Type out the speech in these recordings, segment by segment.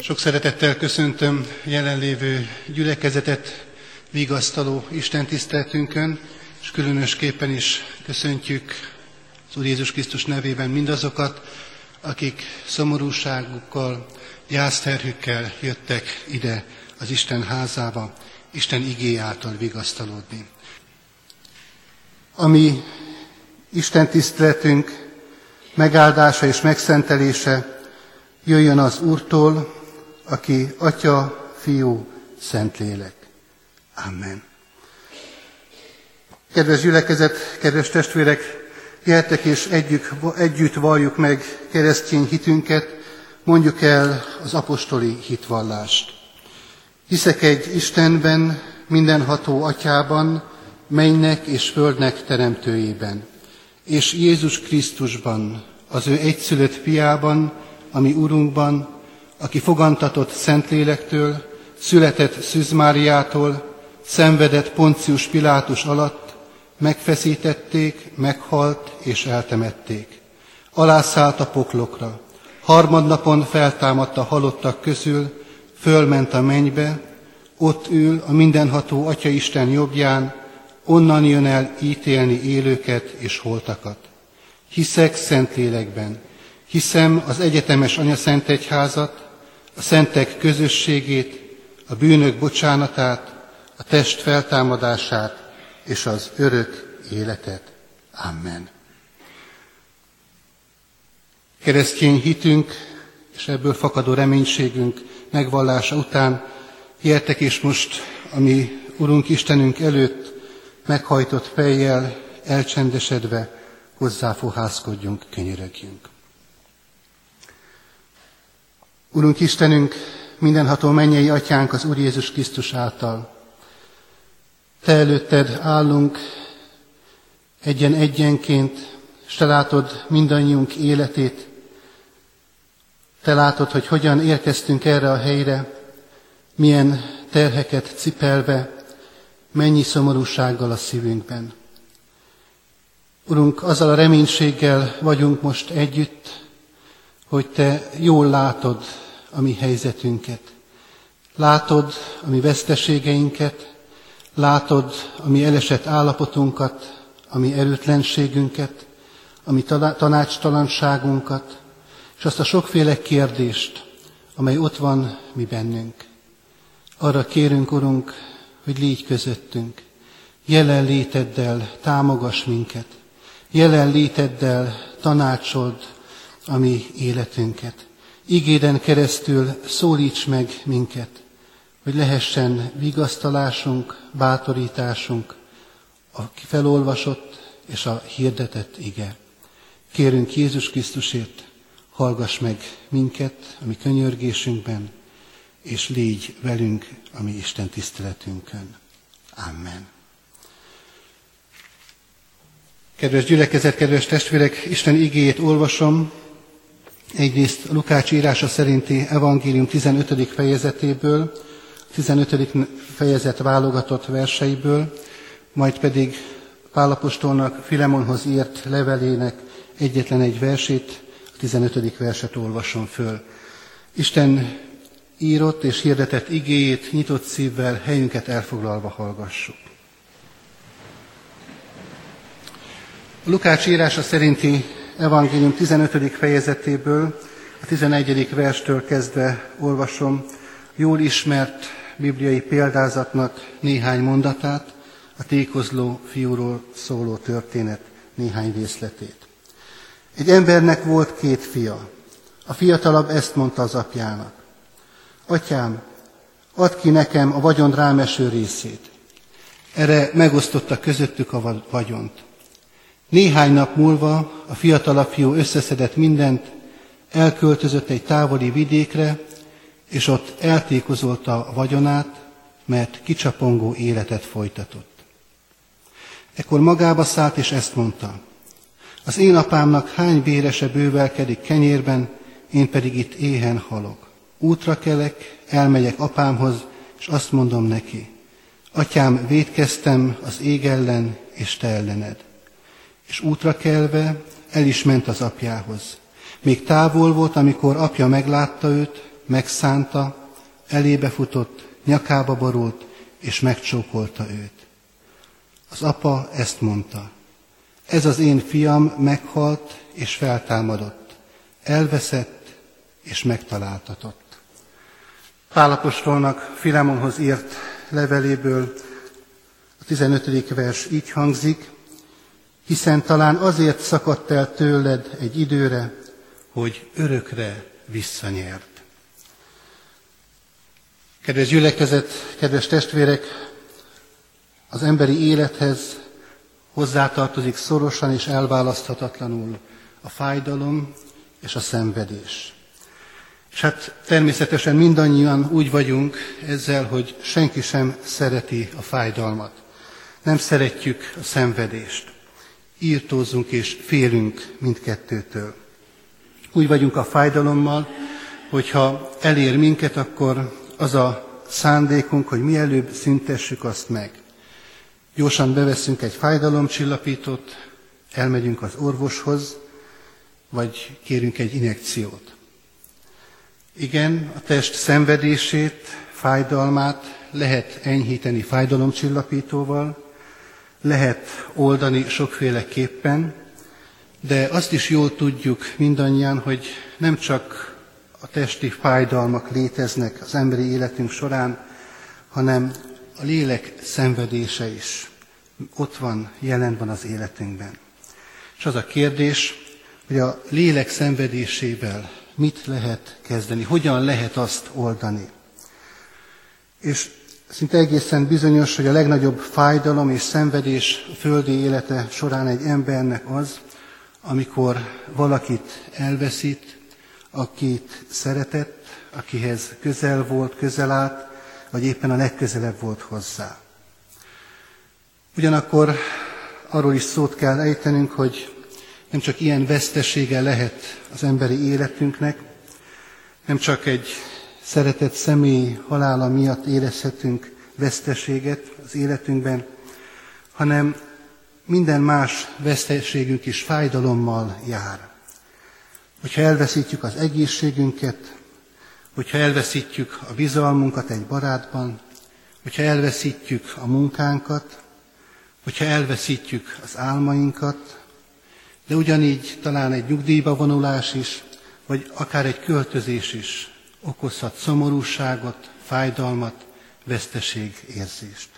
Sok szeretettel köszöntöm jelenlévő gyülekezetet vigasztaló Isten tiszteletünkön, és különösképpen is köszöntjük az Úr Jézus Krisztus nevében mindazokat, akik szomorúságukkal, gyászterhükkel jöttek ide az Isten házába, Isten igé által vigasztalódni. Ami Isten tiszteletünk megáldása és megszentelése jöjjön az Úrtól, aki Atya, Fiú, Szentlélek. Amen. Kedves gyülekezet, kedves testvérek, gyertek és együtt, együtt valljuk meg keresztény hitünket, mondjuk el az apostoli hitvallást. Hiszek egy Istenben, mindenható atyában, mennynek és földnek teremtőjében, és Jézus Krisztusban, az ő egyszülött fiában, ami Urunkban, aki fogantatott Szentlélektől, született Szűzmáriától, szenvedett Poncius Pilátus alatt, megfeszítették, meghalt és eltemették. Alászállt a poklokra, harmadnapon feltámadt a halottak közül, fölment a mennybe, ott ül a mindenható Atya Isten jobbján, onnan jön el ítélni élőket és holtakat. Hiszek Szentlélekben, hiszem az egyetemes Szent Egyházat, a szentek közösségét, a bűnök bocsánatát, a test feltámadását és az örök életet. Amen. Keresztény hitünk és ebből fakadó reménységünk megvallása után hihetek és most, ami Urunk Istenünk előtt meghajtott fejjel, elcsendesedve hozzáfohászkodjunk, könyörögjünk. Urunk Istenünk, mindenható mennyei atyánk az Úr Jézus Krisztus által. Te előtted állunk egyen-egyenként, és Te látod mindannyiunk életét. Te látod, hogy hogyan érkeztünk erre a helyre, milyen terheket cipelve, mennyi szomorúsággal a szívünkben. Urunk, azzal a reménységgel vagyunk most együtt, hogy Te jól látod a mi helyzetünket. Látod a mi veszteségeinket, látod a mi elesett állapotunkat, a mi erőtlenségünket, a mi tanácstalanságunkat, és azt a sokféle kérdést, amely ott van mi bennünk. Arra kérünk, Urunk, hogy légy közöttünk. Jelenléteddel támogass minket. Jelenléteddel tanácsold a mi életünket. Igéden keresztül szólíts meg minket, hogy lehessen vigasztalásunk, bátorításunk, a felolvasott és a hirdetett ige. Kérünk Jézus Krisztusért, hallgass meg minket a mi könyörgésünkben, és légy velünk a mi Isten tiszteletünkön. Amen. Kedves gyülekezet, kedves testvérek, Isten igéjét olvasom, egyrészt Lukács írása szerinti evangélium 15. fejezetéből, 15. fejezet válogatott verseiből, majd pedig Pálapostolnak Filemonhoz írt levelének egyetlen egy versét, a 15. verset olvasom föl. Isten írott és hirdetett igéjét nyitott szívvel, helyünket elfoglalva hallgassuk. Lukács írása szerinti evangélium 15. fejezetéből, a 11. verstől kezdve olvasom jól ismert bibliai példázatnak néhány mondatát, a tékozló fiúról szóló történet néhány részletét. Egy embernek volt két fia. A fiatalabb ezt mondta az apjának. Atyám, add ki nekem a vagyon rámeső részét. Erre megosztotta közöttük a vagyont. Néhány nap múlva a fiatalabb fiú összeszedett mindent, elköltözött egy távoli vidékre, és ott eltékozolta a vagyonát, mert kicsapongó életet folytatott. Ekkor magába szállt, és ezt mondta. Az én apámnak hány bérese bővelkedik kenyérben, én pedig itt éhen halok. Útra kelek, elmegyek apámhoz, és azt mondom neki, atyám, védkeztem az ég ellen és te ellened. És útra kelve el is ment az apjához. Még távol volt, amikor apja meglátta őt, megszánta, elébe futott, nyakába borult, és megcsókolta őt. Az apa ezt mondta. Ez az én fiam meghalt és feltámadott, elveszett és megtaláltatott. Pálapostolnak Filemonhoz írt leveléből a 15. vers így hangzik, hiszen talán azért szakadt el tőled egy időre, hogy örökre visszanyert. Kedves gyülekezet, kedves testvérek, az emberi élethez hozzátartozik szorosan és elválaszthatatlanul a fájdalom és a szenvedés. És hát természetesen mindannyian úgy vagyunk ezzel, hogy senki sem szereti a fájdalmat. Nem szeretjük a szenvedést. Írtózunk és félünk mindkettőtől. Úgy vagyunk a fájdalommal, hogyha elér minket, akkor az a szándékunk, hogy mielőbb szüntessük azt meg. Gyorsan beveszünk egy fájdalomcsillapítót, elmegyünk az orvoshoz, vagy kérünk egy injekciót. Igen, a test szenvedését, fájdalmát lehet enyhíteni fájdalomcsillapítóval, lehet oldani sokféleképpen, de azt is jól tudjuk mindannyian, hogy nem csak a testi fájdalmak léteznek az emberi életünk során, hanem a lélek szenvedése is ott van, jelen van az életünkben. És az a kérdés, hogy a lélek szenvedésével mit lehet kezdeni, hogyan lehet azt oldani. És szinte egészen bizonyos, hogy a legnagyobb fájdalom és szenvedés a földi élete során egy embernek az, amikor valakit elveszít, akit szeretett, akihez közel volt, közel állt, vagy éppen a legközelebb volt hozzá. Ugyanakkor arról is szót kell ejtenünk, hogy nem csak ilyen vesztesége lehet az emberi életünknek, nem csak egy szeretett személy halála miatt érezhetünk veszteséget az életünkben, hanem minden más veszteségünk is fájdalommal jár. Hogyha elveszítjük az egészségünket, hogyha elveszítjük a bizalmunkat egy barátban, hogyha elveszítjük a munkánkat, hogyha elveszítjük az álmainkat, de ugyanígy talán egy nyugdíjba vonulás is, vagy akár egy költözés is okozhat szomorúságot, fájdalmat, veszteségérzést.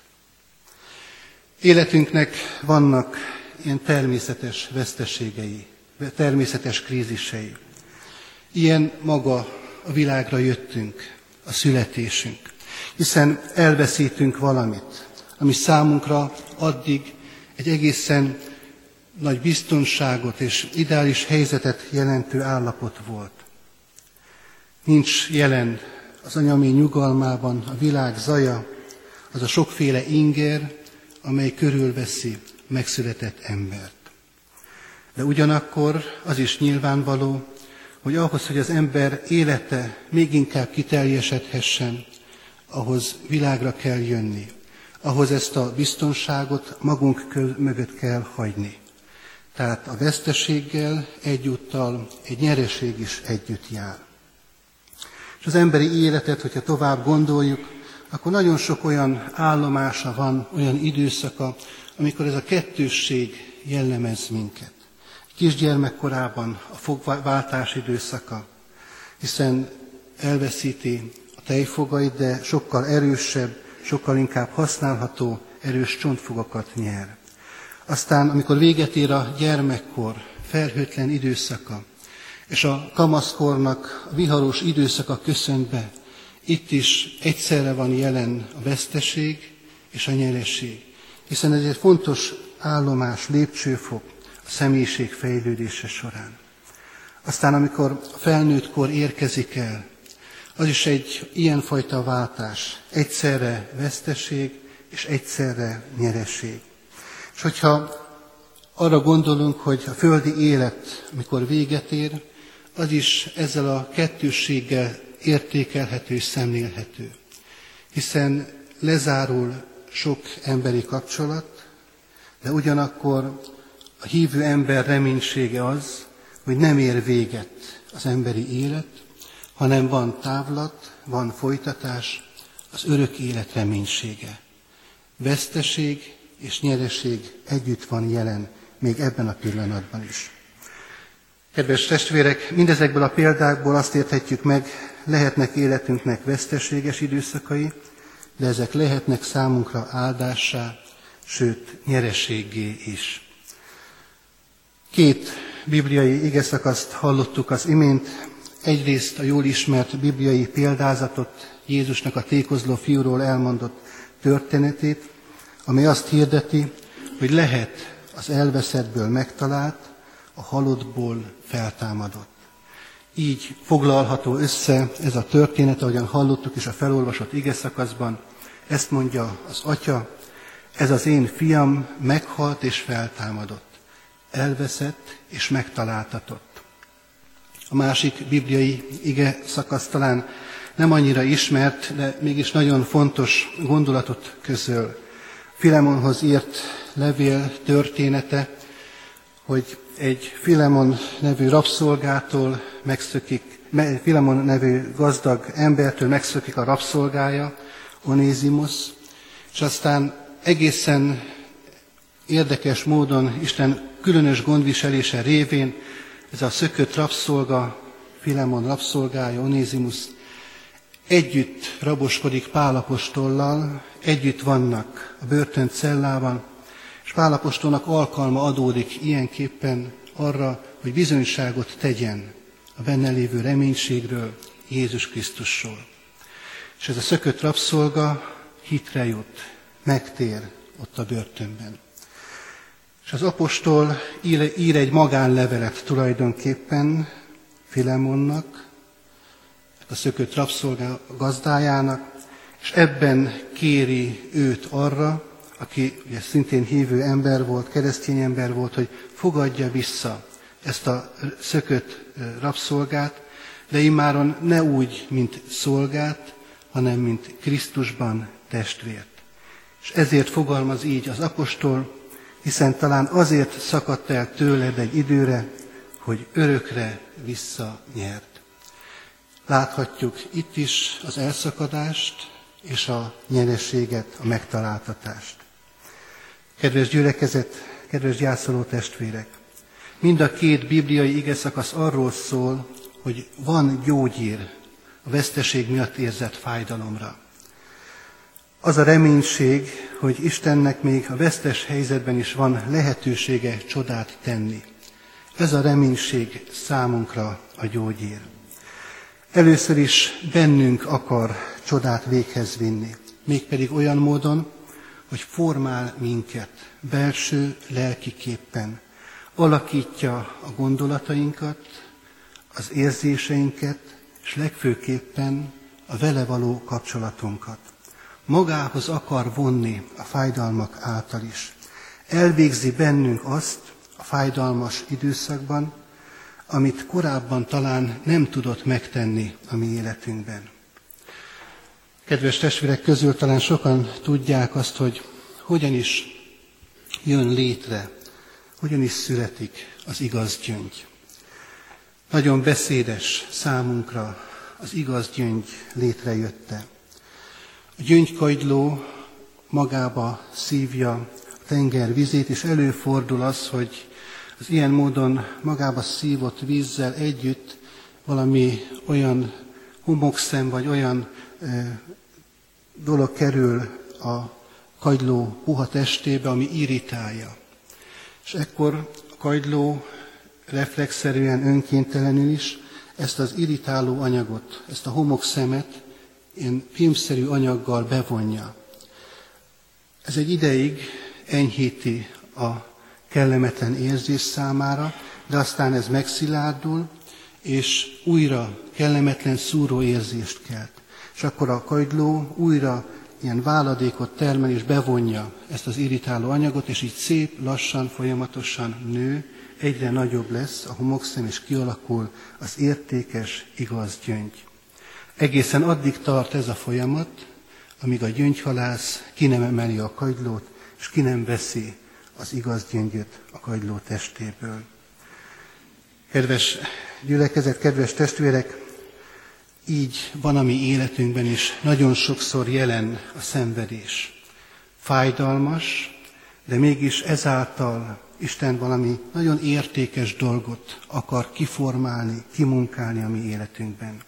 Életünknek vannak ilyen természetes veszteségei, természetes krízisei. Ilyen maga a világra jöttünk, a születésünk, hiszen elveszítünk valamit, ami számunkra addig egy egészen nagy biztonságot és ideális helyzetet jelentő állapot volt. Nincs jelen az anyamény nyugalmában a világ zaja, az a sokféle inger, amely körülveszi megszületett embert. De ugyanakkor az is nyilvánvaló, hogy ahhoz, hogy az ember élete még inkább kiteljesedhessen, ahhoz világra kell jönni, ahhoz ezt a biztonságot magunk mögött kell hagyni. Tehát a veszteséggel egyúttal egy nyereség is együtt jár. És az emberi életet, hogyha tovább gondoljuk, akkor nagyon sok olyan állomása van, olyan időszaka, amikor ez a kettősség jellemez minket. Kisgyermekkorában a fogváltás időszaka, hiszen elveszíti a tejfogait, de sokkal erősebb, sokkal inkább használható, erős csontfogakat nyer. Aztán, amikor véget ér a gyermekkor, felhőtlen időszaka, és a kamaszkornak a viharos időszaka köszönt be, itt is egyszerre van jelen a veszteség és a nyereség, hiszen ez egy fontos állomás, lépcsőfok a személyiség fejlődése során. Aztán, amikor a felnőtt kor érkezik el, az is egy ilyenfajta váltás, egyszerre veszteség és egyszerre nyereség. És hogyha arra gondolunk, hogy a földi élet, mikor véget ér, az is ezzel a kettősséggel értékelhető és szemlélhető. Hiszen lezárul sok emberi kapcsolat, de ugyanakkor a hívő ember reménysége az, hogy nem ér véget az emberi élet, hanem van távlat, van folytatás, az örök élet reménysége. Veszteség és nyereség együtt van jelen, még ebben a pillanatban is. Kedves testvérek, mindezekből a példákból azt érthetjük meg, lehetnek életünknek veszteséges időszakai, de ezek lehetnek számunkra áldássá, sőt nyereséggé is. Két bibliai igeszakaszt hallottuk az imént, egyrészt a jól ismert bibliai példázatot, Jézusnak a tékozló fiúról elmondott történetét, ami azt hirdeti, hogy lehet az elveszettből megtalált, a halottból feltámadott. Így foglalható össze ez a történet, ahogyan hallottuk is a felolvasott ige szakaszban. Ezt mondja az atya, ez az én fiam meghalt és feltámadott, elveszett és megtaláltatott. A másik bibliai ige szakasz talán nem annyira ismert, de mégis nagyon fontos gondolatot közöl. Filemonhoz írt levél története, hogy egy Filemon nevű rabszolgától megszökik, Filemon nevű gazdag embertől megszökik a rabszolgája, Onézimus, és aztán egészen érdekes módon Isten különös gondviselése révén ez a szökött rabszolga, Filemon rabszolgája, Onézimus együtt raboskodik Pálapostollal, együtt vannak a börtön cellában, és Pálapostolnak alkalma adódik ilyenképpen arra, hogy bizonyságot tegyen a benne lévő reménységről, Jézus Krisztusról. És ez a szökött rabszolga hitre jut, megtér ott a börtönben. És az apostol ír egy magánlevelet tulajdonképpen Filemonnak, a szökött rabszolga gazdájának, és ebben kéri őt arra, aki ugye szintén hívő ember volt, keresztény ember volt, hogy fogadja vissza ezt a szökött rabszolgát, de immáron ne úgy, mint szolgát, hanem mint Krisztusban testvért. És ezért fogalmaz így az apostol, hiszen talán azért szakadt el tőled egy időre, hogy örökre visszanyert. Láthatjuk itt is az elszakadást és a nyereséget, a megtaláltatást. Kedves gyülekezet, kedves gyászoló testvérek! Mind a két bibliai ige szakasz arról szól, hogy van gyógyír a veszteség miatt érzett fájdalomra. Az a reménység, hogy Istennek még a vesztes helyzetben is van lehetősége csodát tenni. Ez a reménység számunkra a gyógyír. Először is bennünk akar csodát véghez vinni, mégpedig olyan módon, hogy formál minket belső lelkiképpen, alakítja a gondolatainkat, az érzéseinket, és legfőképpen a vele való kapcsolatunkat. Magához akar vonni a fájdalmak által is. Elvégzi bennünk azt a fájdalmas időszakban, amit korábban talán nem tudott megtenni a mi életünkben. Kedves testvérek közül talán sokan tudják azt, hogy hogyan is jön létre, hogyan is születik az igaz gyöngy. Nagyon beszédes számunkra az igaz gyöngy létrejötte. A gyöngykagyló magába szívja a tenger vizét, és előfordul az, hogy az ilyen módon magába szívott vízzel együtt valami olyan homokszem, vagy olyan dolog kerül a kagyló puha testébe, ami irritálja. És ekkor a kagyló reflexzerűen, önkéntelenül is ezt az irritáló anyagot, ezt a homokszemet ilyen filmszerű anyaggal bevonja. Ez egy ideig enyhíti a kellemetlen érzés számára, de aztán ez megszilárdul, és újra kellemetlen szúró érzést kelt. És akkor a kagyló újra ilyen váladékot termel és bevonja ezt az irritáló anyagot, és így szép, lassan, folyamatosan nő, egyre nagyobb lesz a homokszem, és kialakul az értékes, igaz gyöngy. Egészen addig tart ez a folyamat, amíg a gyöngyhalász ki nem emeli a kagylót, és ki nem veszi az igaz gyöngyöt a kagyló testéből. Kedves gyülekezet, kedves testvérek, így van a mi életünkben is nagyon sokszor jelen a szenvedés. Fájdalmas, de mégis ezáltal Isten valami nagyon értékes dolgot akar kiformálni, kimunkálni a mi életünkben.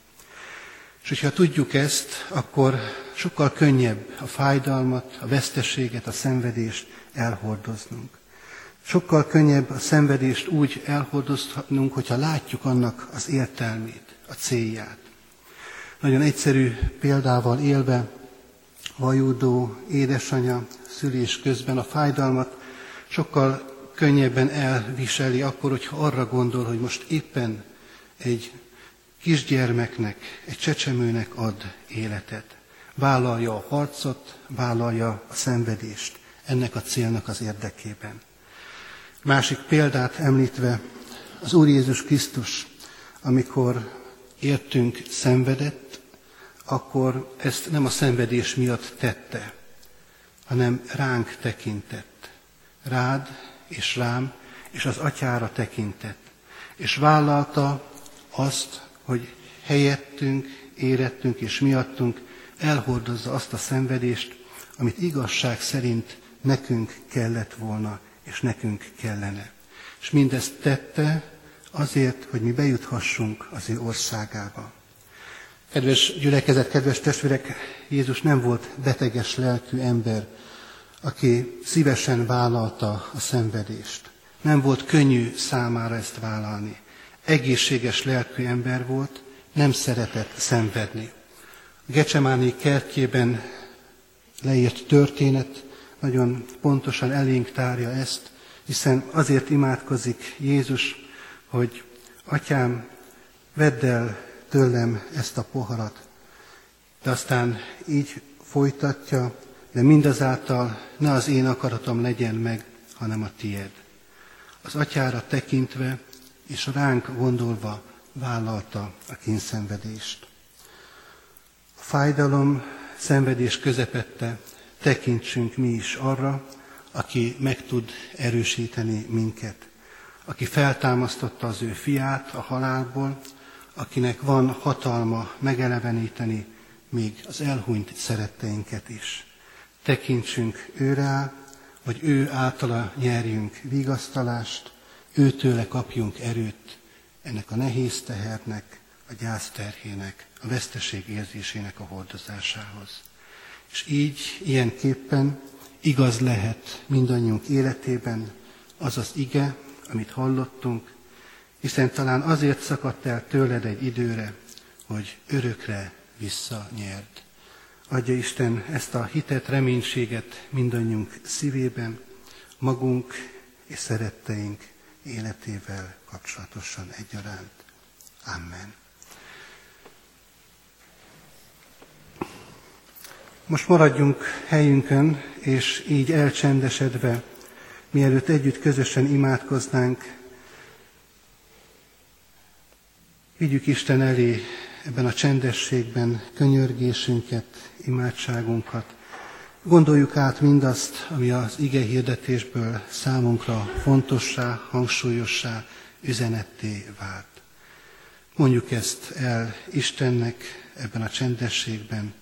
És hogyha tudjuk ezt, akkor sokkal könnyebb a fájdalmat, a veszteséget, a szenvedést elhordoznunk. Sokkal könnyebb a szenvedést úgy elhordozhatnunk, hogyha látjuk annak az értelmét, a célját. Nagyon egyszerű példával élve, vajúdó édesanyja szülés közben a fájdalmat sokkal könnyebben elviseli akkor, hogyha arra gondol, hogy most éppen egy kisgyermeknek, egy csecsemőnek ad életet. Vállalja a harcot, vállalja a szenvedést ennek a célnak az érdekében. Másik példát említve, az Úr Jézus Krisztus, amikor értünk szenvedett, akkor ezt nem a szenvedés miatt tette, hanem ránk tekintett. Rád és rám, és az atyára tekintett. És vállalta azt, hogy helyettünk, érettünk és miattunk elhordozza azt a szenvedést, amit igazság szerint nekünk kellett volna, és nekünk kellene. És mindezt tette azért, hogy mi bejuthassunk az ő országába. Kedves gyülekezet, kedves testvérek, Jézus nem volt beteges lelkű ember, aki szívesen vállalta a szenvedést. Nem volt könnyű számára ezt vállalni. Egészséges lelkű ember volt, nem szeretett szenvedni. A Gecsemáni kertjében leírt történet nagyon pontosan elénk tárja ezt, hiszen azért imádkozik Jézus, hogy Atyám, vedd el tőlem ezt a poharat. De aztán így folytatja, de mindazáltal ne az én akaratom legyen meg, hanem a tied. Az atyára tekintve és ránk gondolva vállalta a kényszenvedést. A fájdalom, szenvedés közepette tekintsünk mi is arra, aki meg tud erősíteni minket, aki feltámasztotta az ő fiát a halálból, akinek van hatalma megeleveníteni még az elhunyt szeretteinket is. Tekintsünk őre, hogy ő általa nyerjünk vigasztalást, őtőle kapjunk erőt ennek a nehéz tehernek, a gyász terhének, a veszteség érzésének a hordozásához. És így, ilyenképpen igaz lehet mindannyiunk életében az az ige, amit hallottunk, hiszen talán azért szakadt el tőled egy időre, hogy örökre visszanyerd. Adja Isten ezt a hitet, reménységet mindannyiunk szívében, magunk és szeretteink életével kapcsolatosan egyaránt. Amen. Most maradjunk helyünkön, és így elcsendesedve, mielőtt együtt közösen imádkoznánk, vigyük Isten elé ebben a csendességben könyörgésünket, imádságunkat. Gondoljuk át mindazt, ami az ige hirdetésből számunkra fontossá, hangsúlyossá, üzenetté vált. Mondjuk ezt el Istennek ebben a csendességben,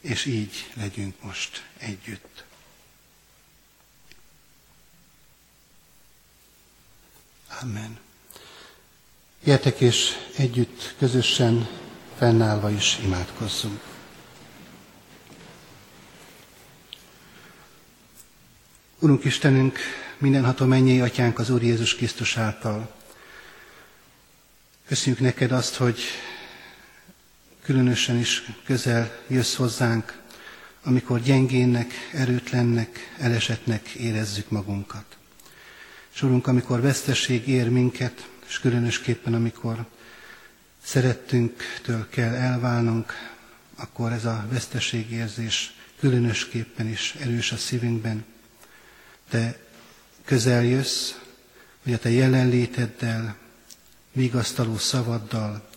és így legyünk most együtt. Amen. Gyertek és együtt, közösen, fennállva is imádkozzunk. Urunk Istenünk, mindenható mennyei atyánk az Úr Jézus Krisztus által. Köszönjük neked azt, hogy különösen is közel jössz hozzánk, amikor gyengénnek, erőtlennek, elesetnek érezzük magunkat. És Urunk, amikor veszteség ér minket, és különösképpen amikor szerettünktől kell elválnunk, akkor ez a veszteségérzés különösképpen is erős a szívünkben. Te közel jössz, hogy a Te jelenléteddel, vigasztaló szavaddal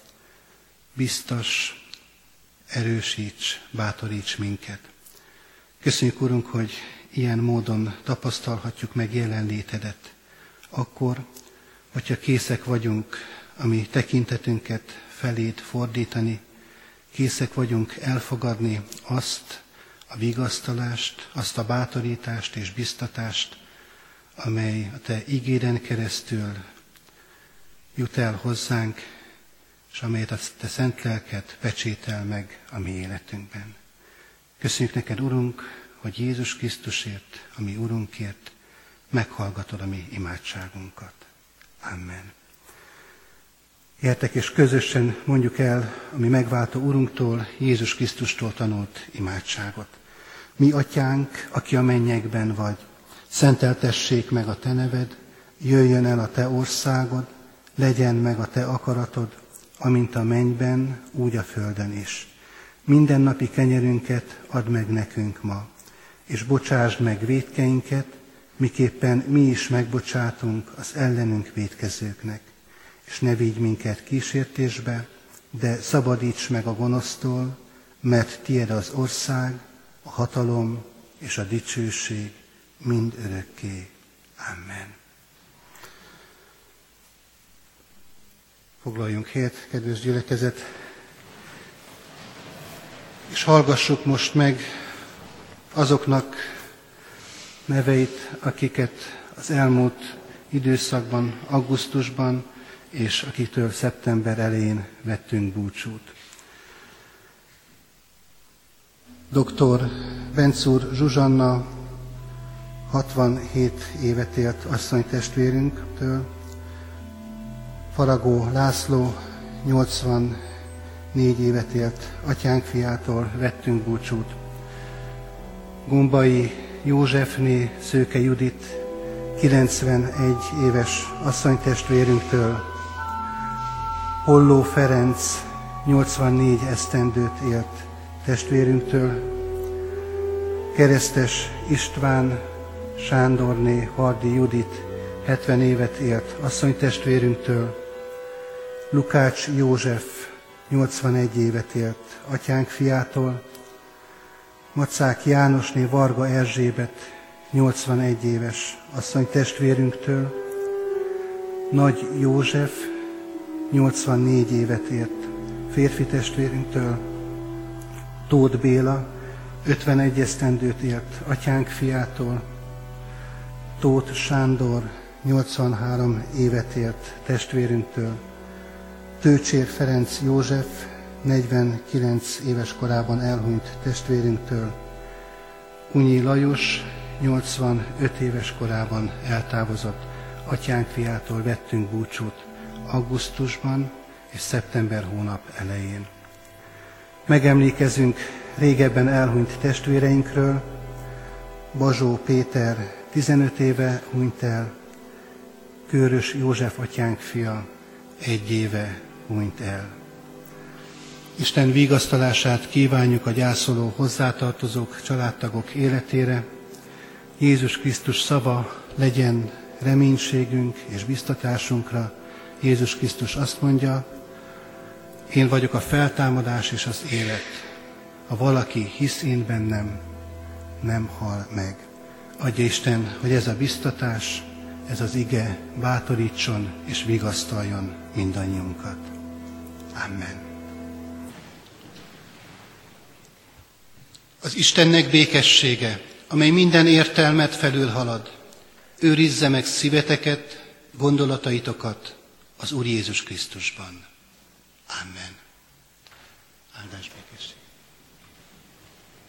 biztos, erősíts, bátoríts minket. Köszönjük, Urunk, hogy ilyen módon tapasztalhatjuk meg jelenlétedet. Akkor, hogyha készek vagyunk a mi tekintetünket feléd fordítani, készek vagyunk elfogadni azt a vigasztalást, azt a bátorítást és biztatást, amely a Te ígéden keresztül jut el hozzánk, és amelyet a Te szent lelket pecsétel meg a mi életünkben. Köszönjük neked, Urunk, hogy Jézus Krisztusért, a mi Urunkért meghallgatod a mi imádságunkat. Amen. Értek és közösen mondjuk el a mi megváltó Urunktól, Jézus Krisztustól tanult imádságot. Mi atyánk, aki a mennyekben vagy, szenteltessék meg a te neved, jöjjön el a te országod, legyen meg a te akaratod, amint a mennyben, úgy a földön is. Mindennapi kenyerünket add meg nekünk ma, és bocsásd meg védkeinket, miképpen mi is megbocsátunk az ellenünk védkezőknek. És ne vigy minket kísértésbe, de szabadíts meg a gonosztól, mert tiéd az ország, a hatalom és a dicsőség mind örökké. Amen. Foglaljunk helyet, kedves gyülekezet, és hallgassuk most meg azoknak neveit, akiket az elmúlt időszakban, augusztusban, és akitől szeptember elején vettünk búcsút. Dr. Bencúr Zsuzsanna 67 évet élt asszonytestvérünktől, Faragó László 84 évet élt atyánk fiától vettünk búcsút. Gumbai Józsefné Szőke Judit 91 éves asszonytestvérünktől, Holló Ferenc 84 esztendőt élt testvérünktől, Keresztes István Sándorné Hardi Judit 70 évet élt asszonytestvérünktől, Lukács József 81 évet élt atyánk fiától, Macák Jánosné Varga Erzsébet 81 éves asszony testvérünktől, Nagy József 84 évet ért férfi testvérünktől, Tóth Béla 51 esztendőt ért atyánk fiától, Tóth Sándor 83 évet ért testvérünktől, Tőcsér Ferenc József 49 éves korában elhunyt testvérünktől, Unyi Lajos 85 éves korában eltávozott atyánk fiától vettünk búcsút augusztusban és szeptember hónap elején. Megemlékezünk régebben elhunyt testvéreinkről, Bazsó Péter 15 éve hunyt el, Kőrös József atyánk fia egy éve hunyt el. Isten vigasztalását kívánjuk a gyászoló hozzátartozók, családtagok életére. Jézus Krisztus szava legyen reménységünk és biztatásunkra. Jézus Krisztus azt mondja, én vagyok a feltámadás és az élet. Ha valaki hisz én bennem, nem hal meg. Adja Isten, hogy ez a biztatás, ez az ige bátorítson és vigasztaljon mindannyiunkat. Amen. Az Istennek békessége, amely minden értelmet felülhalad, őrizze meg szíveteket, gondolataitokat az Úr Jézus Krisztusban. Amen. Áldás békesség.